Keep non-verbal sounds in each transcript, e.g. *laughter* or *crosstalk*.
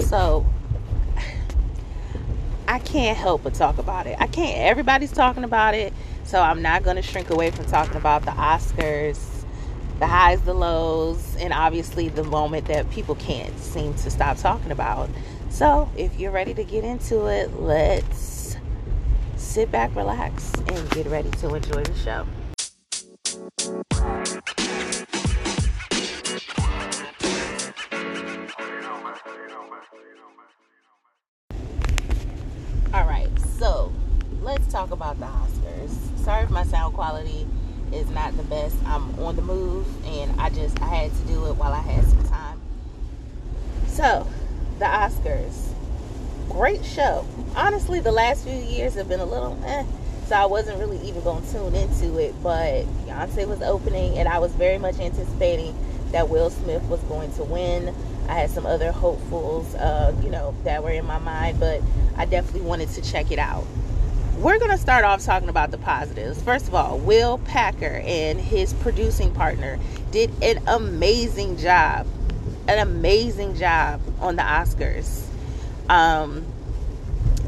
So I can't help but talk about it. I can't. Everybody's talking about it, so I'm not going to shrink away from talking about the Oscars, the highs, the lows, and obviously the moment that people can't seem to stop talking about. So, if you're ready to get into it, let's sit back, relax, and get ready to enjoy the show. All right, so let's talk about the Oscars. Sorry if my sound quality is not the best. I'm on the move and I just I had to do it while I had some time. So, the Oscars. Great show. Honestly, the last few years have been a little eh, so I wasn't really even going to tune into it, but Beyonce was opening and I was very much anticipating that Will Smith was going to win. I had some other hopefuls, uh, you know, that were in my mind, but I definitely wanted to check it out. We're going to start off talking about the positives. First of all, Will Packer and his producing partner did an amazing job. An amazing job on the Oscars. Um,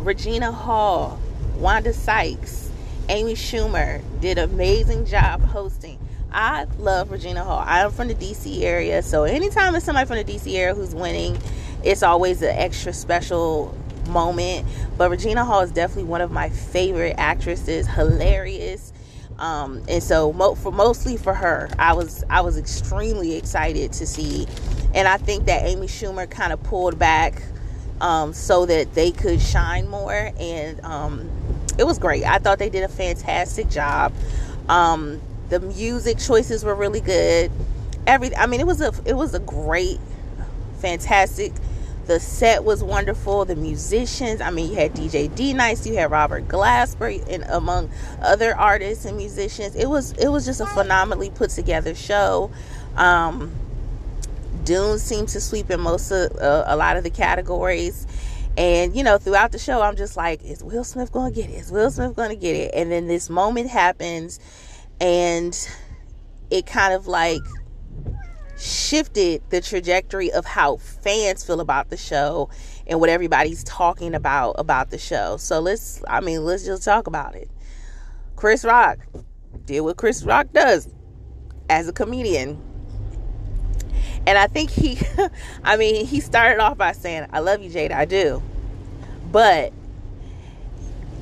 Regina Hall, Wanda Sykes, Amy Schumer did amazing job hosting. I love Regina Hall. I'm from the DC area, so anytime it's somebody from the DC area who's winning, it's always an extra special moment. But Regina Hall is definitely one of my favorite actresses. Hilarious. Um, and so mo- for mostly for her, I was I was extremely excited to see, and I think that Amy Schumer kind of pulled back um, so that they could shine more, and um, it was great. I thought they did a fantastic job. Um, the music choices were really good. Every I mean it was a it was a great fantastic the set was wonderful. The musicians, I mean, you had DJ D Nice, you had Robert Glasper, and among other artists and musicians. It was it was just a phenomenally put together show. Um, Dune seemed to sweep in most of uh, a lot of the categories. And you know, throughout the show, I'm just like, is Will Smith to get it? Is Will Smith to get it? And then this moment happens, and it kind of like shifted the trajectory of how fans feel about the show and what everybody's talking about about the show. So let's I mean, let's just talk about it. Chris Rock did what Chris Rock does as a comedian. And I think he *laughs* I mean, he started off by saying, "I love you, Jada. I do." But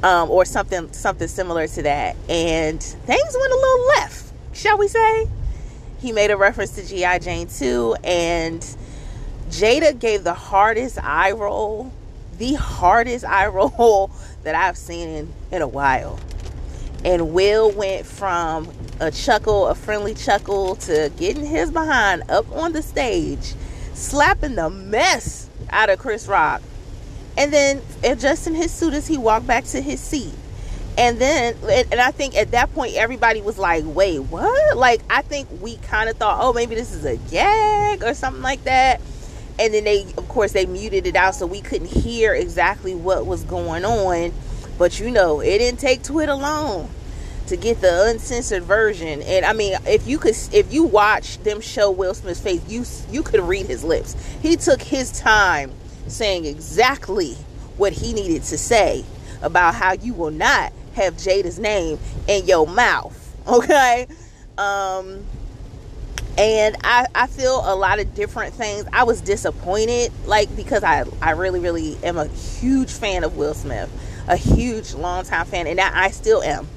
um or something something similar to that. And things went a little left, shall we say? he made a reference to G.I. Jane 2, and Jada gave the hardest eye roll, the hardest eye *laughs* roll that I've seen in, in a while. And Will went from a chuckle, a friendly chuckle, to getting his behind up on the stage, slapping the mess out of Chris Rock, and then adjusting his suit as he walked back to his seat. And then and i think at that point everybody was like wait what? Like i think we kind of thought oh maybe this is a gag or something like that. And then they of course they muted it out so we couldn't hear exactly what was going on. But you know it didn't take twitter long to get the uncensored version. And i mean if you could if you watch them show will smith's face you you could read his lips. He took his time saying exactly what he needed to say about how you will not have Jada's name in your mouth. *laughs* Okay? Um and I, I feel a lot of different things. I was disappointed, like because I, I really, really am a huge fan of Will Smith, a huge longtime fan, and I still am.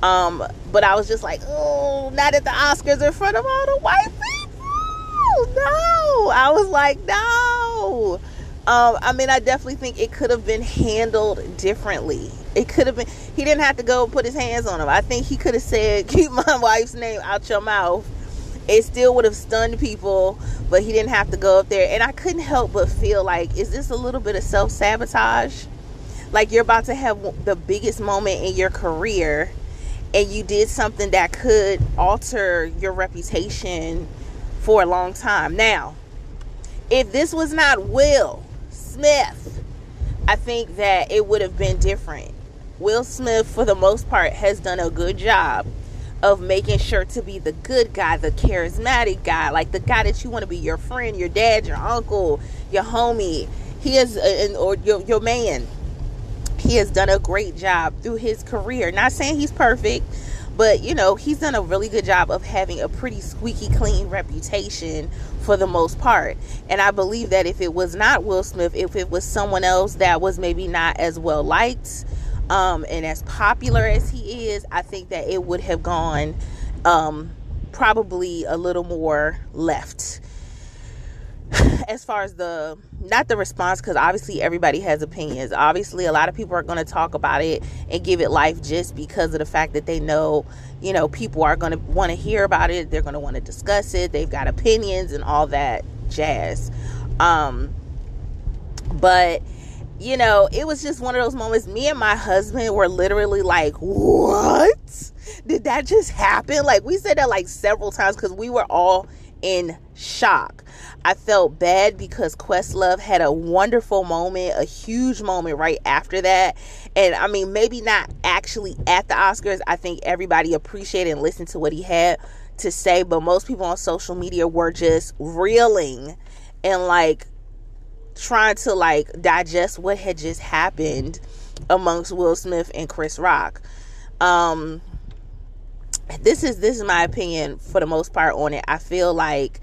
Um, but I was just like, oh, not at the Oscars in front of all the white people, no. I was like, no. Um, I mean, I definitely think it could have been handled differently. It could have been. He didn't have to go put his hands on him. I think he could have said, *laughs* "Keep my wife's name out your mouth." It still would have stunned people, but he didn't have to go up there. And I couldn't help but feel like, is this a little bit of self sabotage? Like you're about to have the biggest moment in your career, and you did something that could alter your reputation for a long time. Now, if this was not Will Smith, I think that it would have been different. Will Smith, for the most part, has done a good job of making sure to be the good guy, the charismatic guy, like the guy that you want to be your friend, your dad, your uncle, your homie. he is uh, or your, your man he has done a great job through his career not saying he's perfect but you know he's done a really good job of having a pretty squeaky clean reputation for the most part. And i believe that if it was not will smith if it was someone else that was maybe not as well liked um, and as popular as he is i think that it would have gone um, probably a little more left as far as the not the response because obviously everybody has opinions. Obviously a lot of people are going to talk about it and give it life just because of the fact that they know you know people are going to want to hear about it they're going to want to discuss it they've got opinions and all that jazz. Um but you know it was just one of those moments. Me and my husband were literally like what? Did that just happen? Like we said that like several times because we were all in shock. I felt bad because Questlove had a wonderful moment, a huge moment right after that. And I mean, maybe not actually at the Oscars. I think everybody appreciated and listened to what he had to say, but most people on social media were just reeling and like trying to like digest what had just happened amongst Will Smith and Chris Rock. Um this is this is my opinion for the most part on it. I feel like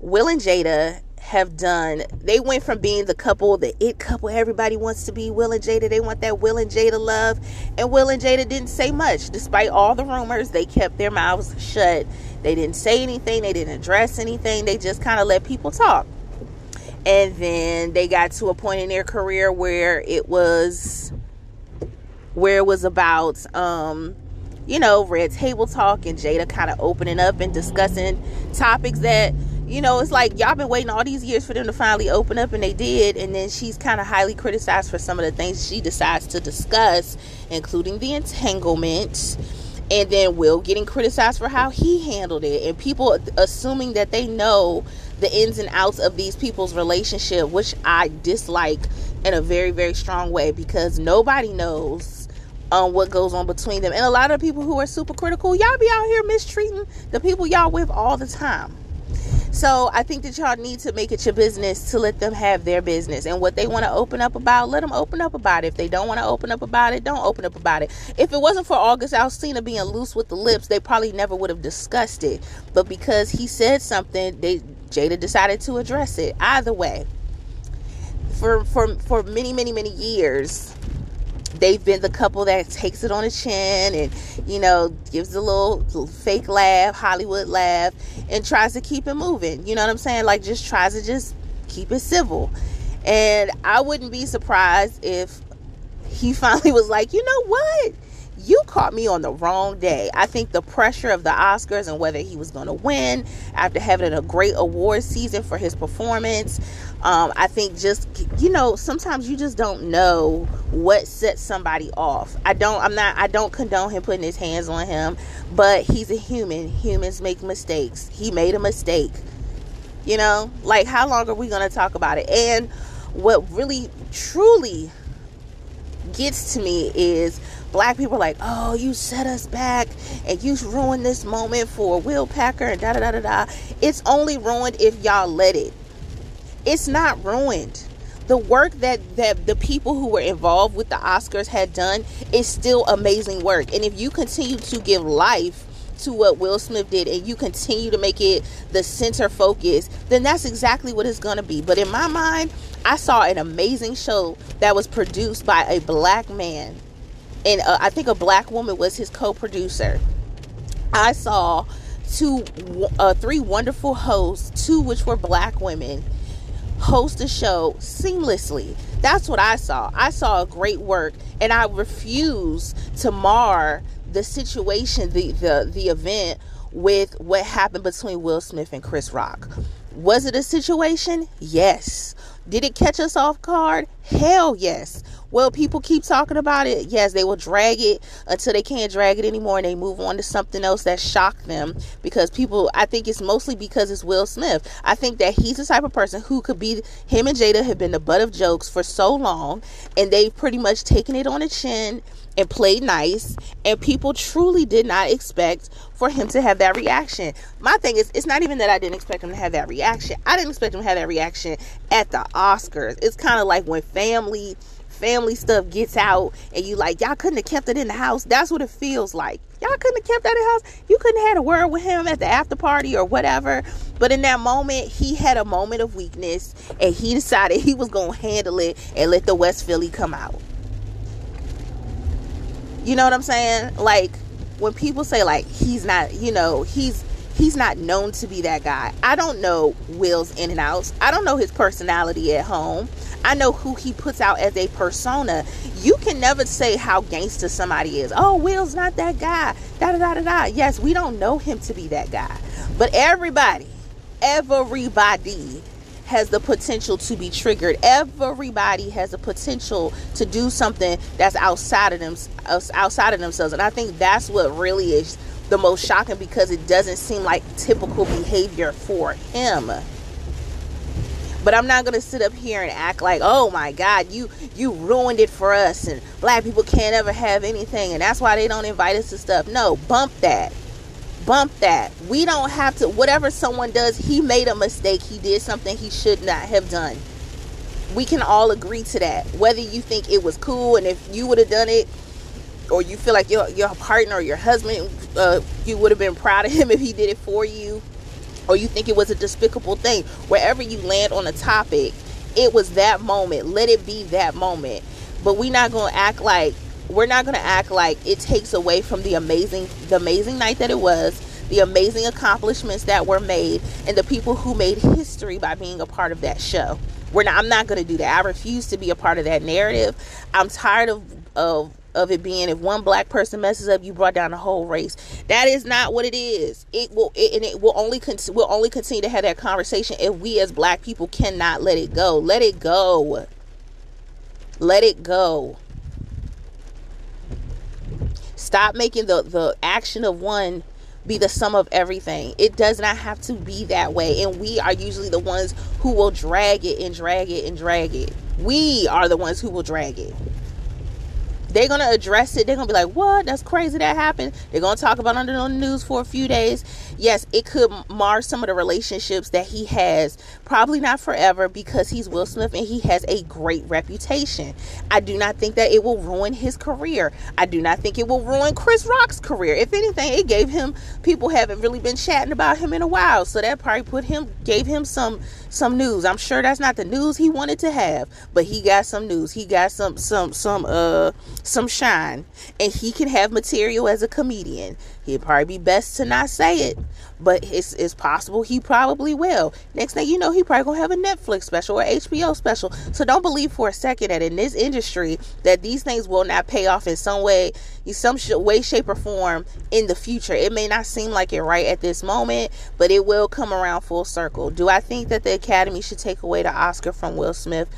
Will and Jada have done they went from being the couple the it couple everybody wants to be will and jada they want that will and jada love and will and jada didn't say much. Despite all the rumors they kept their mouths shut. They didn't say anything they didn't address anything they just kind of let people talk. And then they got to a point in their career where it was where it was about um you know, red table talk and Jada kind of opening up and discussing topics that, you know, it's like y'all been waiting all these years for them to finally open up and they did. And then she's kind of highly criticized for some of the things she decides to discuss, including the entanglement. And then Will getting criticized for how he handled it, and people assuming that they know the ins and outs of these people's relationship, which I dislike in a very, very strong way because nobody knows on what goes on between them. And a lot of people who are super critical, y'all be out here mistreating the people y'all with all the time. So I think that y'all need to make it your business to let them have their business and what they want to open up about. Let them open up about it. If they don't want to open up about it, don't open up about it. If it wasn't for August Alsina being loose with the lips, they probably never would have discussed it. But because he said something, they Jada decided to address it. Either way, for for for many many many years, they've been the couple that takes it on the chin and you know gives a little, little, fake laugh hollywood laugh and tries to keep it moving. You know what i'm saying? Like just tries to just keep it civil. And i wouldn't be surprised if he *laughs* finally was like you know what you caught me on the wrong day. I think the pressure of the Oscars and whether he was going to win after having a great award season for his performance. Um, I think just, you know, sometimes you just don't know what sets somebody off. I don't, I'm not, I don't condone him putting his hands on him, but he's a human. Humans make mistakes. He made a mistake. You know, like how long are we going to talk about it? And what really, truly gets to me is black people like, oh, you set us back and you ruined this moment for Will Packer and da da da da da. It's only ruined if y'all let it. It's not ruined. The work that, that the people who were involved with the Oscars had done is still amazing work. And if you continue to give life to what Will Smith did and you continue to make it the center focus, then that's exactly what it's going to be. But in my mind, I saw an amazing show that was produced by a black man and uh, I think a black woman was his co-producer. I saw two, uh, three wonderful hosts, two which were black women, host a show seamlessly. That's what I saw. I saw a great work, and I refuse to mar the situation, the the the event with what happened between Will Smith and Chris Rock. Was it a situation? Yes. Did it catch us off guard? Hell yes. Well, people keep talking about it. Yes, they will drag it until they can't drag it anymore and they move on to something else that shocked them because people, I think it's mostly because it's Will Smith. I think that he's the type of person who could be, him and Jada have been the butt of jokes for so long and they've pretty much taken it on the chin and played nice and people truly did not expect for him to have that reaction. My thing is it's not even that i didn't expect him to have that reaction. I didn't expect him to have that reaction at the oscars. It's kind of like when family family stuff gets out and you like y'all couldn't have kept it in the house. That's what it feels like. Y'all couldn't have kept that in the house. You couldn't have had a word with him at the after party or whatever. But in that moment he had a moment of weakness and he decided *laughs* he was gonna handle it and let the west philly come out you know what i'm saying like when people say like he's not you know he's he's not known to be that guy i don't know will's in and outs i don't know his personality at home I know who he puts out as a persona. You can never say how gangster somebody is. Oh, Will's not that guy. Da da da da da. Yes, we don't know him to be that guy. But everybody, everybody has the potential to be triggered. Everybody has the potential to do something that's outside of them outside of themselves. And I think that's what really is the most shocking because it doesn't seem like typical behavior for him. But I'm not gonna sit up here and act like, oh my God, you you ruined it for us, and black people can't ever have anything, and that's why they don't invite us to stuff. No, bump that, bump that. We don't have to. Whatever someone does, he made a mistake. He did something he should not have done. We can all agree to that. Whether you think it was cool, and if you would have done it, or you feel like your your partner or your husband, uh, you would have been proud of *laughs* him if he did it for you or you think it was a despicable thing, wherever you land on a topic, it was that moment. Let it be that moment. But we're not going to act like we're not going to act like it takes away from the amazing the amazing night that it was, the amazing accomplishments that were made and the people who made history by being a part of that show. We're not I'm not going to do that. I refuse to be a part of that narrative. I'm tired of of of it being if one black person messes up, you brought down the whole race. That is not what it is. It will, it, and it will only con- will only continue to have that conversation if we as black people cannot let it go. Let it go. Let it go. Stop making the the action of one be the sum of everything. It does not have to be that way. And we are usually the ones who will drag it and drag it and drag it. We are the ones who will drag it they're gonna address it. They're gonna be like, "What? That's crazy that happened." They're gonna talk about it on the news for a few days. Yes, it could mar some of the relationships that he has. Probably not forever because he's Will Smith and he has a great reputation. I do not think that it will ruin his career. I do not think it will ruin Chris Rock's career. If anything, it gave him people haven't really been chatting about him in a while, so that probably put him gave him some some news. I'm sure that's not the news he wanted to have, but he got some news. He got some some some uh some shine and he can have material as a comedian. He'd probably be best to not say it, but it's, it's possible he probably will. Next thing you know, he probably gonna have a Netflix special or HBO special. So don't believe for a second that in this industry that these things will not pay off in some way, in some way, shape, or form in the future. It may not seem like it right at this moment, but it will come around full circle. Do I think that the Academy should take away the Oscar from Will Smith?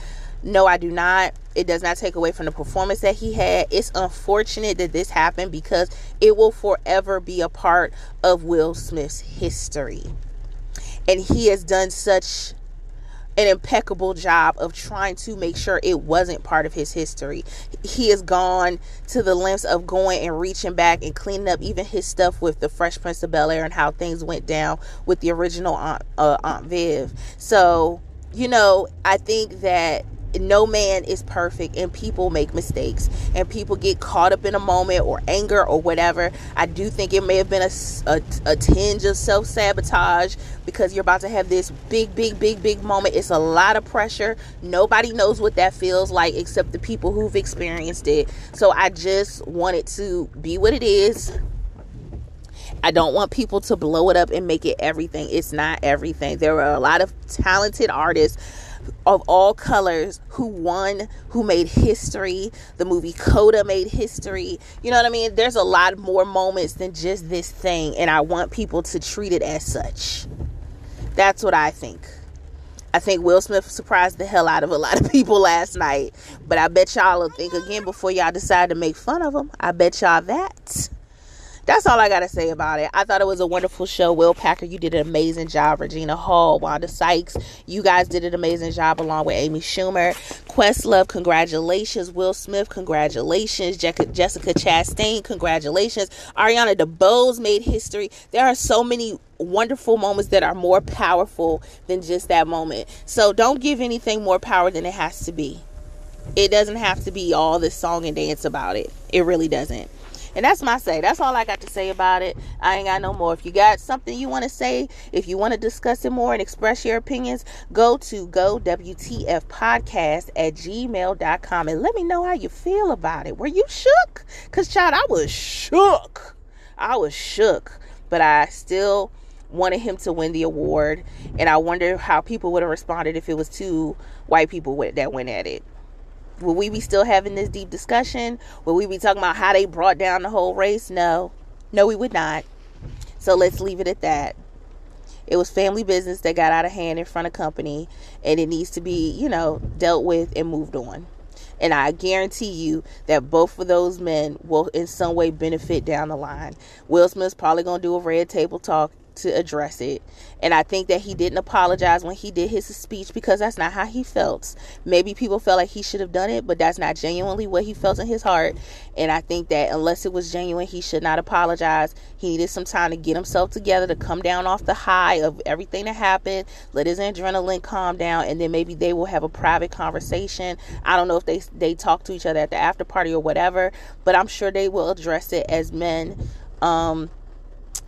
No, I do not. It does not take away from the performance that he had. It's unfortunate that this happened because it will forever be a part of Will Smith's history. And he has done such an impeccable job of trying to make sure it wasn't part of his history. He has gone to the lengths of going and reaching back and cleaning up even his stuff with the Fresh Prince of Bel Air and how things went down with the original Aunt, uh, Aunt Viv. So, you know, I think that no man is perfect and people make mistakes and people get caught up in a moment or anger or whatever. I do think it may have been a, a, a tinge of self-sabotage because you're about to have this big big big big moment. It's a lot of pressure. Nobody knows what that feels like except the people who've experienced it. So i just want it to be what it is. I don't want people to blow it up and make it everything. It's not everything. There are a lot of talented artists of all colors who won, who made history. The movie Coda made history. You know what I mean? There's a lot more moments than just this thing, and I want people to treat it as such. That's what I think. I think Will Smith surprised the hell out of a lot of *laughs* people last night, but I bet y'all will think again before y'all decide to make fun of him. I bet y'all that. That's all I gotta say about it. I thought it was a wonderful show. Will Packer, you did an amazing job. Regina Hall, Wanda Sykes, you guys did an amazing job along with Amy Schumer. Questlove, congratulations. Will Smith, congratulations. Jessica Chastain, congratulations. Ariana DeBose made history. There are so many wonderful moments that are more powerful than just that moment. So don't give anything more power than it has to be. It doesn't have to be all this song and dance about it. It really doesn't. And that's my say. That's all I got to say about it. I ain't got no more. If you got something you want to say, if you want to discuss it more and express your opinions, go to go WTF podcast at gmail.com and let me know how you feel about it. Were you shook? Because, child, I was shook. I was shook. But I still wanted him to win the award. And I wonder how people would have responded if it was two white people that went at it. Will we be still having this deep discussion? Will we be talking about how they brought down the whole race? No. No, we would not. So let's leave it at that. It was family business that got out of hand in front of company, and it needs to be, you know, dealt with and moved on. And I guarantee you that both of those men will in some way benefit down the line. Will Smith's probably going to do a red table talk to address it. And I think that he didn't apologize when he did his speech because that's not how he felt. Maybe people felt like he should have done it, but that's not genuinely what he felt in his heart. And I think that unless it was genuine, he should not apologize. He needed some time to get himself together, to come down off the high of everything that happened, let his adrenaline calm down, and then maybe they will have a private conversation. I don't know if they they talk to each other at the after party or whatever, but I'm sure they will address it as men. Um,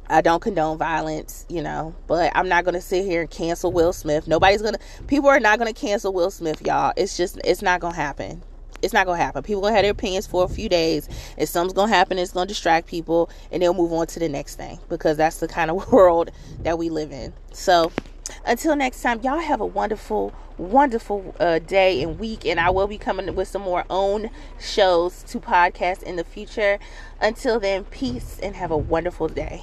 I don't condone violence, you know, but I'm not going to sit here and cancel Will Smith. Nobody's going to, people are not going to cancel Will Smith, y'all. It's just, it's not going to happen. It's not going to happen. People going to have their opinions for a few days. If something's going to happen, it's going to distract people and they'll move on to the next thing because that's the kind of *laughs* world that we live in. So, until next time, y'all have a wonderful, wonderful uh, day and week. And I will be coming with some more own shows to podcast in the future. Until then, peace and have a wonderful day.